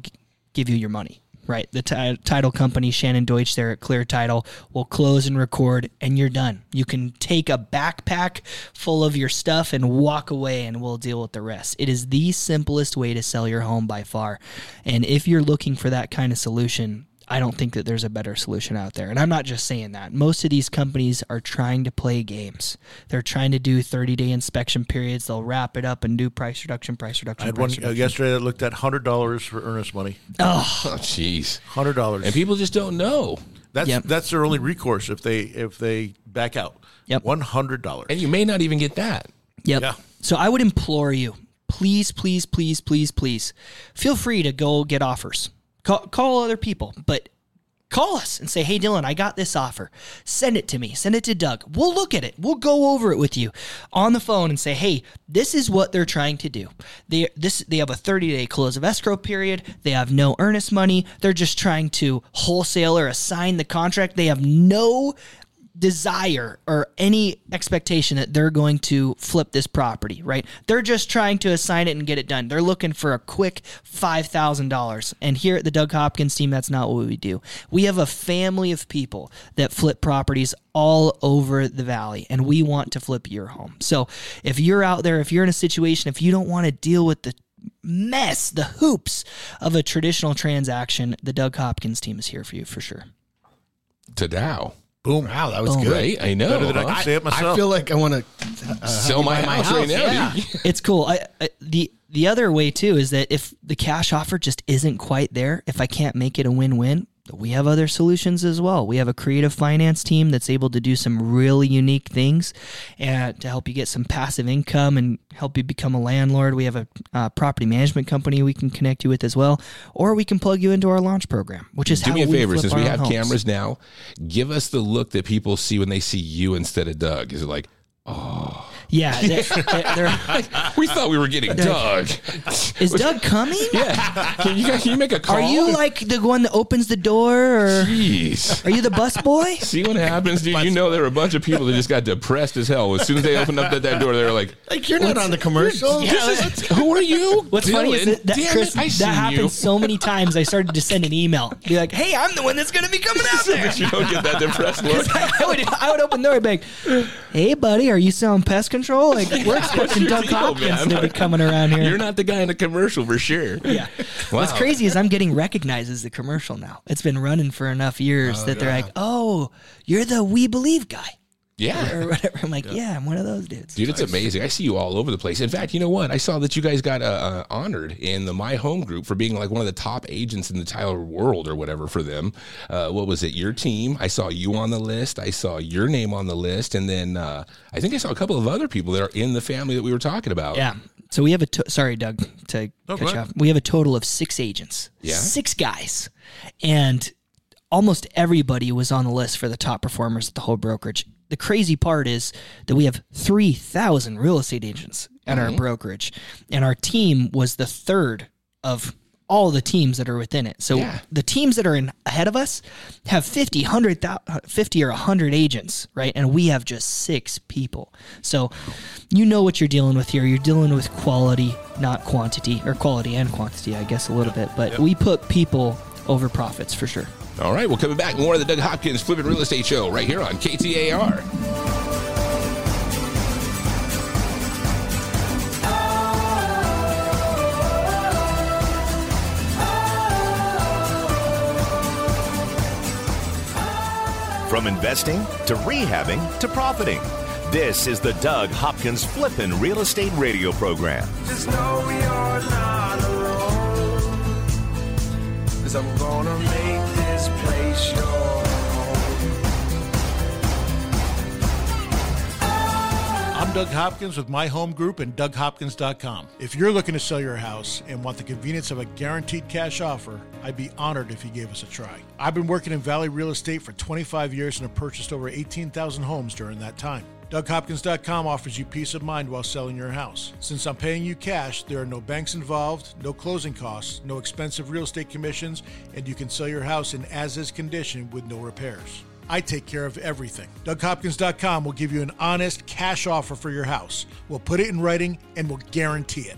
give you your money Right. The ti- title company, Shannon Deutsch, there at Clear Title, will close and record, and you're done. You can take a backpack full of your stuff and walk away, and we'll deal with the rest. It is the simplest way to sell your home by far. And if you're looking for that kind of solution, I don't think that there's a better solution out there. And I'm not just saying that. Most of these companies are trying to play games. They're trying to do 30 day inspection periods. They'll wrap it up and do price reduction, price reduction. I had price one uh, yesterday that looked at hundred dollars for earnest money. Oh, jeez. Hundred dollars. And people just don't know. That's Yep. that's their only recourse if they if they back out. Yep. One hundred dollars. And you may not even get that. Yep. Yeah. So I would implore you, please, please, please, please, please, feel free to go get offers. Call, call other people, but call us and say, "Hey, Dylan, I got this offer. Send it to me. Send it to Doug. We'll look at it. We'll go over it with you on the phone and say, "Hey, this is what they're trying to do. They this they have a 30-day close of escrow period. They have no earnest money. They're just trying to wholesale or assign the contract. They have no desire or any expectation that they're going to flip this property, right? They're just trying to assign it and get it done. They're looking for a quick $5,000. And here at the Doug Hopkins team, that's not what we do. We have a family of people that flip properties all over the valley, and we want to flip your home. So if you're out there, if you're in a situation, if you don't want to deal with the mess, the hoops of a traditional transaction, the Doug Hopkins team is here for you for sure. To Dow. Boom. Wow, that was Boom. good. Right? I know. Better than I can say it myself. I feel like I want to uh, Sell my buy house, right now. Yeah. <laughs> it's cool. I, I the the other way too is that if the cash offer just isn't quite there, if I can't make it a win-win, we have other solutions as well. We have a creative finance team that's able to do some really unique things and to help you get some passive income and help you become a landlord. We have a uh, property management company we can connect you with as well, or we can plug you into our launch program, which is Do how me a we favor, flip since we have homes. cameras now, give us the look that people see when they see you instead of Doug. Is it like, Yeah, they, <laughs> they're, we thought we were getting Doug? is Doug coming? <laughs> yeah. Can you, can you make a call? Are you like the one that opens the door, or Jeez. are you the bus boy? <laughs> See what happens, dude. You know there were a bunch of people that just got depressed as hell. As soon as they opened up that, that door, they were like, Like you're not on the commercial. this is, "Who are you?" What's funny is that, that Chris, it, that happened you. so many times. I started to send an email, be like, "Hey, I'm the one that's going to be coming out there." But you don't get that depressed look. I would, I would open the door and be like, "Hey, buddy, are you selling pest control? <laughs> Like, we're expecting Doug deal, Hopkins man? to be coming around here." You're not the guy in the commercial for sure. <laughs> yeah. What's crazy is I'm getting recognized as the commercial now. It's been running for enough years oh, that they're like, "Oh, you're the We Believe guy." Yeah. Or whatever. I'm like, yeah, I'm one of those dudes. Dude, it's amazing. I see you all over the place. In fact, you know what? I saw that you guys got uh, uh, honored in the My Home group for being like one of the top agents in the Tyler world or whatever for them. Uh, what was it? Your team. I saw you on the list. I saw your name on the list, and then uh, I think I saw a couple of other people that are in the family that we were talking about. Yeah. So we have a to- sorry, Doug, to cut go you off. We have a total of six agents. Yeah? Six guys, and almost everybody was on the list for the top performers at the whole brokerage. The crazy part is that we have three thousand real estate agents at Mm-hmm. our brokerage, and our team was the third of all the teams that are within it. So Yeah. the teams that are in ahead of us have 50, 100, thou- 50 or 100 agents, right? And we have just six people. So you know what you're dealing with here. You're dealing with quality, not quantity, or quality and quantity, I guess, a little bit. But we put people over profits for sure. All right, well, coming back, more of the Doug Hopkins Flipping Real Estate Show right here on KTAR. From investing to rehabbing to profiting. This is the Doug Hopkins Flippin' Real Estate Radio Program. Just know you're not alone. Cause I'm gonna make I'm Doug Hopkins with my home group and DougHopkins.com. If you're looking to sell your house and want the convenience of a guaranteed cash offer, I'd be honored if you gave us a try. I've been working in Valley Real Estate for 25 years and have purchased over 18,000 homes during that time. DougHopkins.com offers you peace of mind while selling your house. Since I'm paying you cash, there are no banks involved, no closing costs, no expensive real estate commissions, and you can sell your house in as is condition with no repairs. I take care of everything. DougHopkins.com will give you an honest cash offer for your house. We'll put it in writing and we'll guarantee it.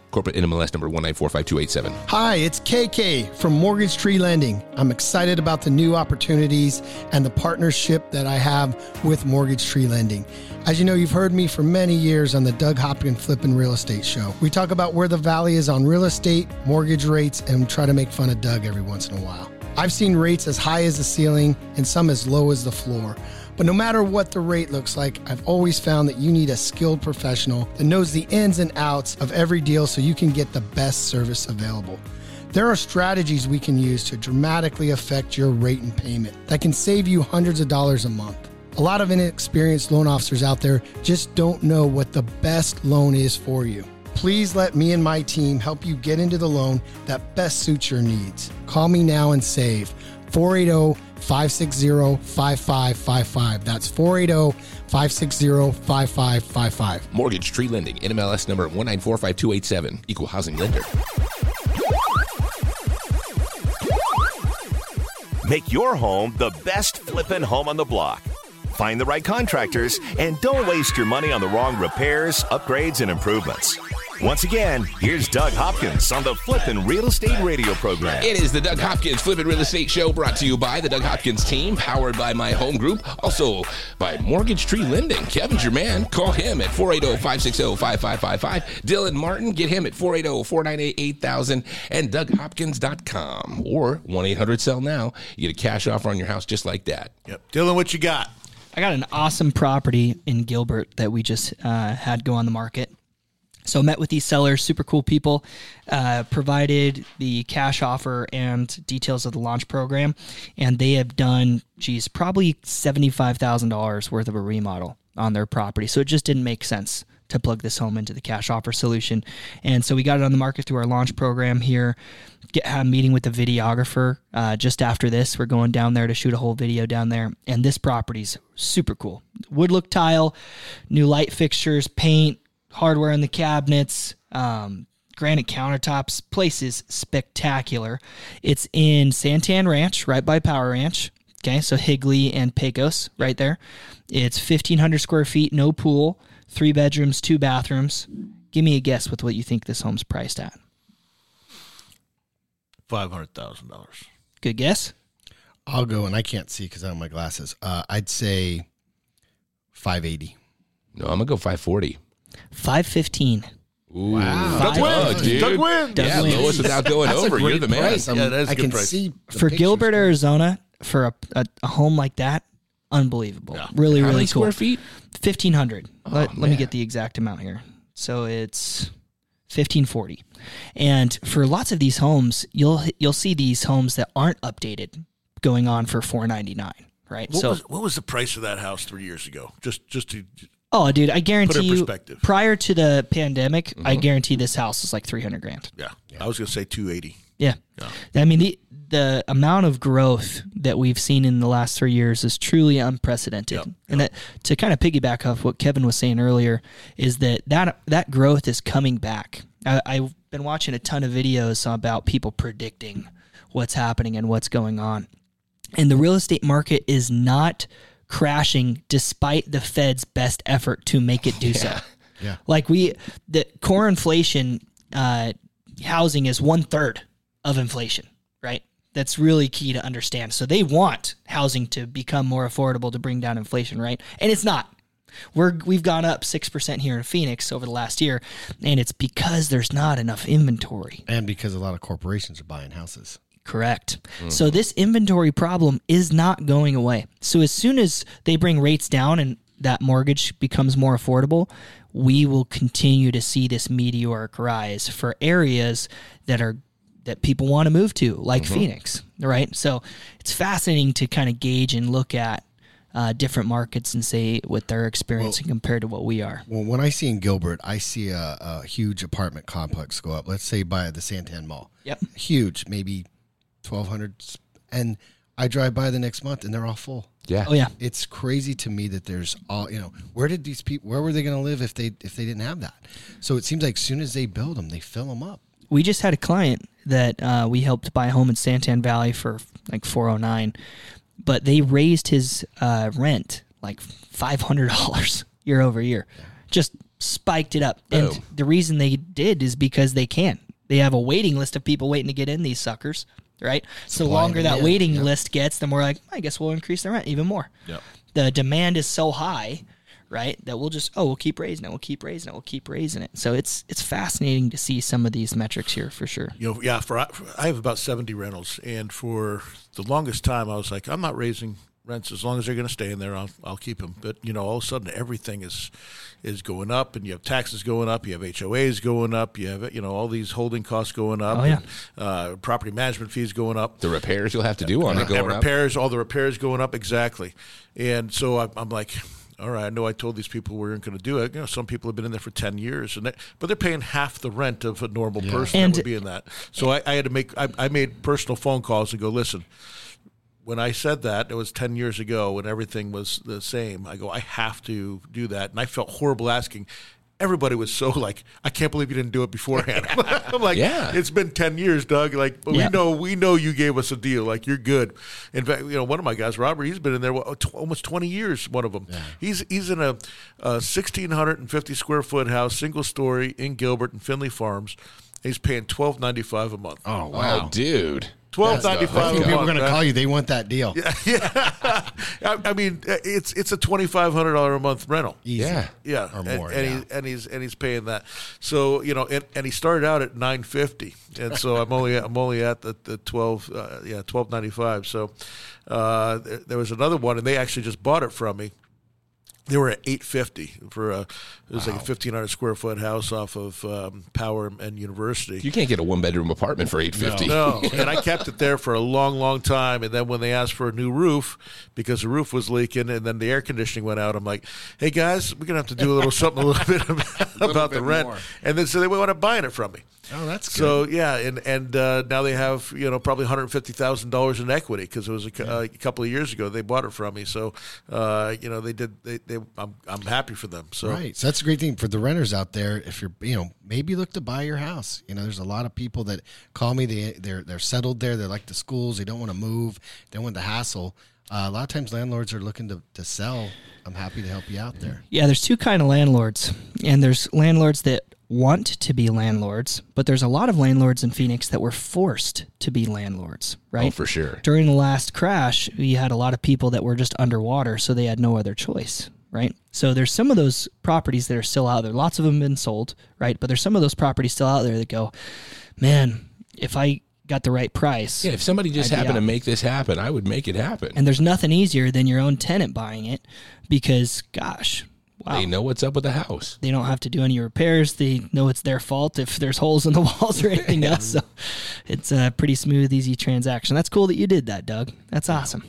Corporate NMLS number 1945287. Hi, it's KK from Mortgage Tree Lending. I'm excited about the new opportunities and the partnership that I have with Mortgage Tree Lending. As you know, you've heard me for many years on the Doug Hopkins Flippin' Real Estate Show. We talk about where the valley is on real estate, mortgage rates, and try to make fun of Doug every once in a while. I've seen rates as high as the ceiling and some as low as the floor. But no matter what the rate looks like, I've always found that you need a skilled professional that knows the ins and outs of every deal so you can get the best service available. There are strategies we can use to dramatically affect your rate and payment that can save you hundreds of dollars a month. A lot of inexperienced loan officers out there just don't know what the best loan is for you. Please let me and my team help you get into the loan that best suits your needs. Call me now and save 480 560 5555. That's 480 560 5555. Mortgage Tree Lending, NMLS number 1945287. Equal housing lender. Make your home the best flippin' home on the block. find the right contractors, and don't waste your money on the wrong repairs, upgrades, and improvements. Once again, here's Doug Hopkins on the Flippin' Real Estate Radio program. It is the Doug Hopkins Flippin' Real Estate Show brought to you by the Doug Hopkins team, powered by my home group, also by Mortgage Tree Lending. Kevin's your man. Call him at 480 560 5555. Dylan Martin, get him at 480 498 8000 and DougHopkins.com or 1 800 Sell Now. You get a cash offer on your house just like that. Yep. Dylan, what you got? I got an awesome property in Gilbert that we just uh, had go on the market. So met with these sellers, super cool people, uh, provided the cash offer and details of the launch program, and they have done, geez, probably seventy five thousand dollars worth of a remodel on their property. So it just didn't make sense to plug this home into the cash offer solution, and so we got it on the market through our launch program here. Get a meeting with the videographer uh, just after this. We're going down there to shoot a whole video down there, and this property's super cool. Wood look tile, new light fixtures, paint hardware in the cabinets, um, granite countertops. Place is spectacular. It's in Santan Ranch, right by Power Ranch. Okay, so Higley and Pecos, right there. It's 1,500 square feet, no pool, three bedrooms, two bathrooms. Give me a guess with what you think this home's priced at. Five hundred thousand dollars. Good guess. I'll go, and I can't see because I don't have my glasses. Uh, I'd say 580. No, I'm going to go 540. 515. Ooh. Wow. Doug wins. Dude. Doug wins. Doug yeah, wins. lowest without going That's a over. You're great the man. price. Yeah, that is a I good can price. see For pictures. Gilbert, Arizona, for a, a, a home like that, unbelievable. Really, How really many cool. square feet? fifteen hundred. Oh, let, let me get the exact amount here. So it's fifteen forty, and for lots of these homes, you'll you'll see these homes that aren't updated going on for four ninety nine. Right. What so was what was the price of that house three years ago? Just just to oh, dude, I guarantee you. perspective. Prior to the pandemic, I Mm-hmm. guarantee this house was like three hundred grand. yeah, I was gonna say two eighty. Yeah. I mean, the, the amount of growth that we've seen in the last three years is truly unprecedented. And that, to kind of piggyback off what Kevin was saying earlier, is that that, that growth is coming back. I, I've been watching a ton of videos about people predicting what's happening and what's going on. And the real estate market is not crashing despite the Fed's best effort to make it do <laughs> so. Yeah. Like we, the core inflation, uh, housing is one third of inflation, right? That's really key to understand. So they want housing to become more affordable to bring down inflation, right? And it's not. We're we've gone up six percent here in Phoenix over the last year, and it's because there's not enough inventory. And because a lot of corporations are buying houses. Correct. So this inventory problem is not going away. So as soon as they bring rates down and that mortgage becomes more affordable, we will continue to see this meteoric rise for areas that are that people want to move to, like Phoenix, right? So it's fascinating to kind of gauge and look at uh, different markets and say what they're experiencing compared to what we are. Well, when I see in Gilbert, I see a, a huge apartment complex go up. Let's say by the Santan Mall. Yep. Huge, maybe 1,200. And I drive by the next month and they're all full. Yeah. Oh yeah, It's crazy to me that there's all you know. Where did these people? Where were they going to live if they if they didn't have that? So it seems like as soon as they build them, they fill them up. we just had a client that uh, we helped buy a home in Santan Valley for like 409 but they raised his uh, rent like $500 <laughs> year over year just spiked it up and the reason they did is because they can they have a waiting list of people waiting to get in these suckers right so Supply longer that waiting yep. list gets the more like i guess we'll increase the rent even more Yep. the demand is so high right that we'll just oh we'll keep raising it we'll keep raising it we'll keep raising it so it's it's fascinating to see some of these metrics here for sure You know, yeah. For, for I have about seventy rentals, and for the longest time, I was like, I'm not raising rents as long as they're going to stay in there. I'll I'll keep them. But you know, all of a sudden, everything is is going up, and you have taxes going up, you have HOAs going up, you have you know all these holding costs going up, Oh, yeah. and, uh, property management fees going up. The repairs you'll have to do on it and going up. repairs, all the repairs going up exactly. And so I, I'm like, all right, I know I told these people we weren't going to do it. You know, some people have been in there for ten years, and they, but they're paying half the rent of a normal person And- that would be in that. So I, I had to make, I, I made personal phone calls and go, listen. When I said that, it was ten years ago when everything was the same. I go, I have to do that, and I felt horrible asking. everybody was so like, I can't believe you didn't do it beforehand. <laughs> <laughs> I'm like, Yeah. it's been ten years, Doug. Like, but Yeah. we know we know you gave us a deal. Like, you're good. In fact, you know, one of my guys, Robert, he's been in there almost twenty years. One of them. He's he's in a, a sixteen hundred and fifty square foot house, single story in Gilbert and Finley Farms. He's paying twelve ninety five a month. Oh Oh, wow. dude. Twelve That's ninety. People are going to call you. They want that deal. <laughs> yeah I, I mean, it's it's a twenty five hundred dollar a month rental. Easy. Yeah. Yeah, Or and, more, and, yeah. He, and he's and he's paying that. So you know, and, and he started out at nine fifty, and so I'm only I'm only at the, the twelve uh, yeah twelve ninety five. So uh, there, there was another one, and they actually just bought it from me. They were at eight fifty for a it was like a fifteen hundred square foot house off of um, Power and University. You can't get a one bedroom apartment for eight fifty. No, <laughs> and I kept it there for a long, long time. And then when they asked for a new roof because the roof was leaking, and then the air conditioning went out, I'm like, "Hey guys, we're gonna have to do a little something a little <laughs> bit about, about the rent." more. And then so they wound up buying it from me. Oh, that's good. So yeah, and and uh, now they have you know probably one hundred fifty thousand dollars in equity because it was a, cou- uh, a couple of years ago they bought it from me. So uh, you know they did they, they I'm I'm happy for them. So Right. So that's a great thing for the renters out there. If you're, you know, maybe look to buy your house. You know, there's a lot of people that call me. They they're they're settled there. They like the schools. They don't want to move. They don't want the hassle. Uh, a lot of times landlords are looking to, to sell. I'm happy to help you out there. Yeah, there's two kind of landlords, and there's landlords that want to be landlords, but there's a lot of landlords in Phoenix that were forced to be landlords, right? Oh, for sure. During the last crash, we had a lot of people that were just underwater, so they had no other choice, right? So there's some of those properties that are still out there. Lots of them have been sold, right? But there's some of those properties still out there that go, man, if I got the right price, Yeah, if somebody just I'd happened to make this happen, I would make it happen. and there's nothing easier than your own tenant buying it because, gosh, wow. They know what's up with the house. they don't have to do any repairs. They know it's their fault if there's holes in the <laughs> walls or anything <laughs> else. So it's a pretty smooth, easy transaction. That's cool that you did that, Doug. That's awesome.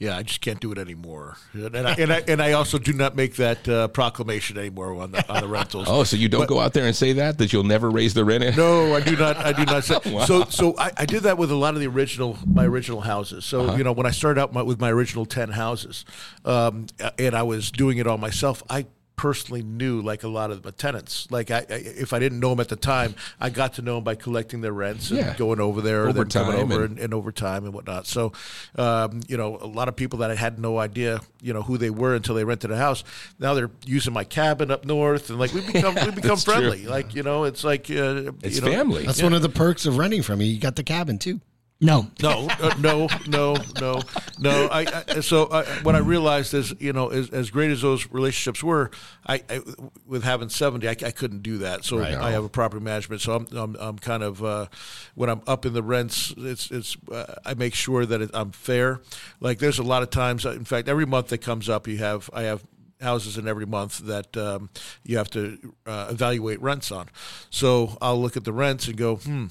Yeah, I just can't do it anymore, and I and I, and I also do not make that uh, proclamation anymore on the on the rentals. Oh, so you don't go out there and say that that you'll never raise the rent? No, I do not. I do not. <laughs> Say. So, so I, I did that with a lot of the original, my original houses. So, Uh-huh. you know, when I started out my, with my original ten houses, um, and I was doing it all myself, I personally knew like a lot of the tenants. Like, I, I if I didn't know them at the time, I got to know them by collecting their rents and Yeah. going over there, Over and then coming over and- and, and over time and whatnot. So, um, you know, a lot of people that I had no idea, you know, who they were until they rented a house. Now they're using my cabin up north, and like we become we <laughs> become that's true. friendly. Like, you know, it's like uh, It's you know, family. That's one of the perks of renting from you. You got the cabin too. No, no, uh, no, no, no, no. I, I so I, what I realized is, you know, as, as great as those relationships were, I, I with having seventy, I, I couldn't do that. So I have a property management. So I'm, I'm, I'm kind of uh, when I'm up in the rents, it's, it's. Uh, I make sure that it, I'm fair. Like there's a lot of times. In fact, every month that comes up, you have I have houses in every month that um, you have to uh, evaluate rents on. So I'll look at the rents and go, hmm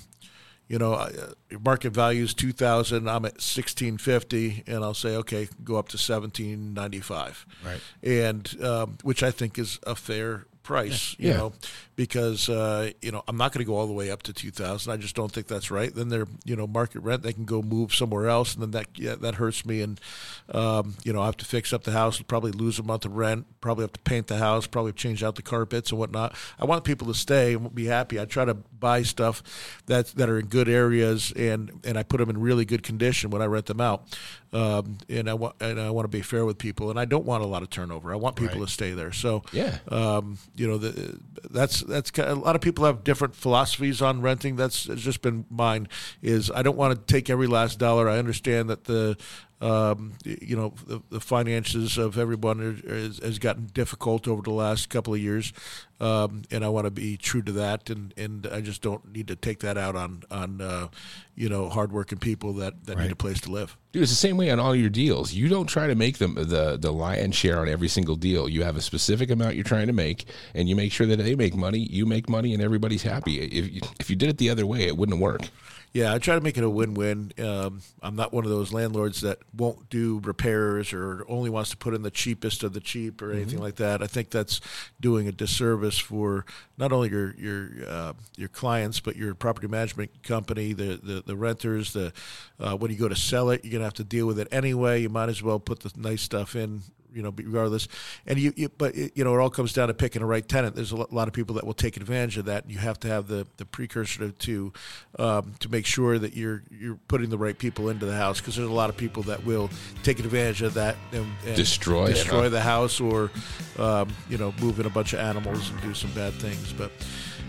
you know, uh, your market value is two thousand. I'm at sixteen fifty, and I'll say, okay, go up to seventeen ninety five, Right. And um, which I think is a fair price, you Yeah. know, because uh, you know I'm not going to go all the way up to two thousand. I just don't think that's right. Then they're you know market rent. They can go move somewhere else, and then that yeah, that hurts me. And um, you know I have to fix up the house, probably lose a month of rent, probably have to paint the house, probably change out the carpets and whatnot. I want people to stay and be happy. I try to buy stuff that that are in good areas and and I put them in really good condition when I rent them out. Um, and I want and I want to be fair with people, and I don't want a lot of turnover. I want people Right. to stay there. So Yeah. um, you know, the, that's that's a lot of people have different philosophies on renting. That's just been mine. Is I don't want to take every last dollar. I understand that the um, you know the, the finances of everyone are, is, has gotten difficult over the last couple of years, um, and I want to be true to that. And, and I just don't need to take that out on on uh, you know hardworking people that, that need a place to live. Dude, it's the same way on all your deals. You don't try to make them the the lion's share on every single deal. You have a specific amount you're trying to make, and you make sure that they make money, you make money, and everybody's happy. If you, if you did it the other way, it wouldn't work. Yeah, I try to make it a win-win. Um, I'm not one of those landlords that won't do repairs or only wants to put in the cheapest of the cheap or anything like that. I think that's doing a disservice for not only your your uh, your clients but your property management company, the the, the renters. The uh, when you go to sell it, you're gonna have to deal with it anyway. You might as well put the nice stuff in you know, regardless. And you, you but it, you know, it all comes down to picking the right tenant. There's a lot of people that will take advantage of that. You have to have the, the precursor to to, um, to make sure that you're you're putting the right people into the house because there's a lot of people that will take advantage of that and, and Destroy it, destroy huh? the house or um, you know move in a bunch of animals and do some bad things. But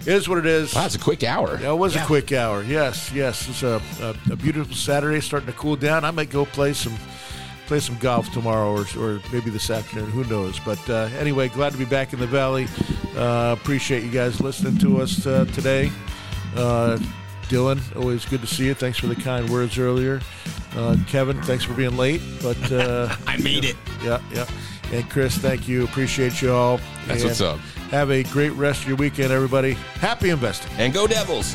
it is what it is. Wow, it's a quick hour. Yeah, it was a quick hour. Yes, yes. It's a, a, a beautiful Saturday, starting to cool down. I might go play some play some golf tomorrow, or, or maybe this afternoon. Who knows? But uh, anyway, glad to be back in the valley. Uh, appreciate you guys listening to us uh, today. Uh, Dylan, always good to see you. Thanks for the kind words earlier. Uh, Kevin, thanks for being late, but uh, <laughs> I made it. yeah, yeah. And Chris, thank you. Appreciate you all. That's And what's up. Have a great rest of your weekend, everybody. Happy investing. And go Devils.